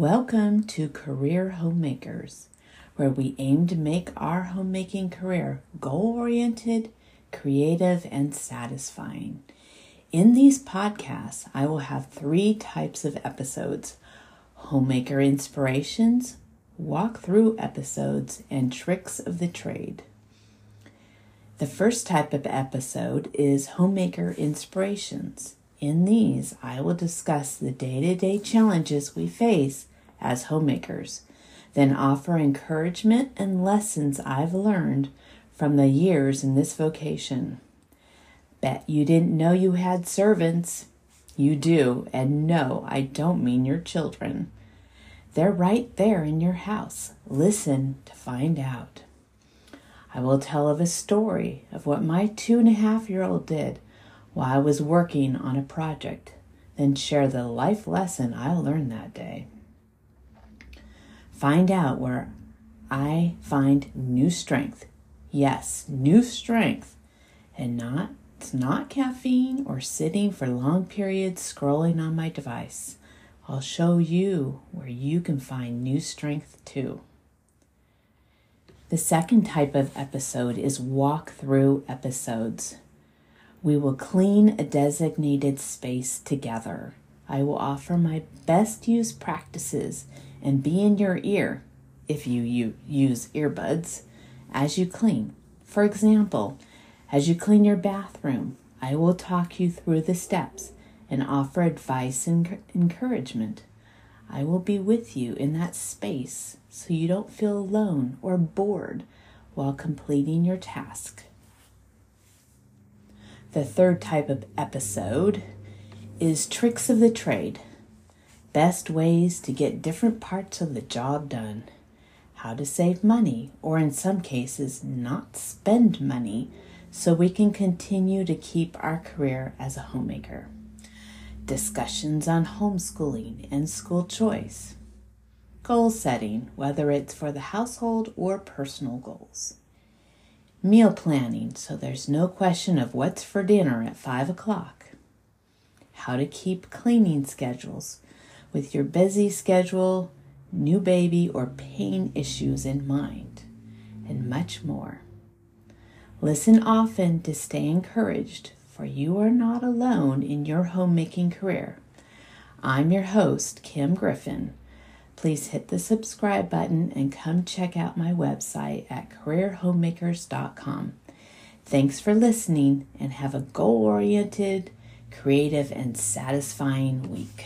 Welcome to Career Homemakers, where we aim to make our homemaking career goal oriented, creative, and satisfying. In these podcasts, I will have three types of episodes homemaker inspirations, walkthrough episodes, and tricks of the trade. The first type of episode is homemaker inspirations. In these, I will discuss the day to day challenges we face as homemakers, then offer encouragement and lessons I've learned from the years in this vocation. Bet you didn't know you had servants. You do, and no, I don't mean your children. They're right there in your house. Listen to find out. I will tell of a story of what my two and a half year old did while I was working on a project, then share the life lesson I learned that day. Find out where I find new strength. Yes, new strength. And not it's not caffeine or sitting for long periods scrolling on my device. I'll show you where you can find new strength too. The second type of episode is walk-through episodes. We will clean a designated space together. I will offer my best use practices and be in your ear if you you use earbuds as you clean. For example, as you clean your bathroom, I will talk you through the steps and offer advice and encouragement. I will be with you in that space so you don't feel alone or bored while completing your task. The third type of episode is Tricks of the Trade Best ways to get different parts of the job done. How to save money, or in some cases, not spend money, so we can continue to keep our career as a homemaker. Discussions on homeschooling and school choice. Goal setting, whether it's for the household or personal goals meal planning so there's no question of what's for dinner at 5 o'clock, how to keep cleaning schedules with your busy schedule, new baby, or pain issues in mind, and much more. Listen often to stay encouraged, for you are not alone in your homemaking career. I'm your host, Kim Griffin please hit the subscribe button and come check out my website at careerhomemakers.com. Thanks for listening and have a goal oriented, creative, and satisfying week.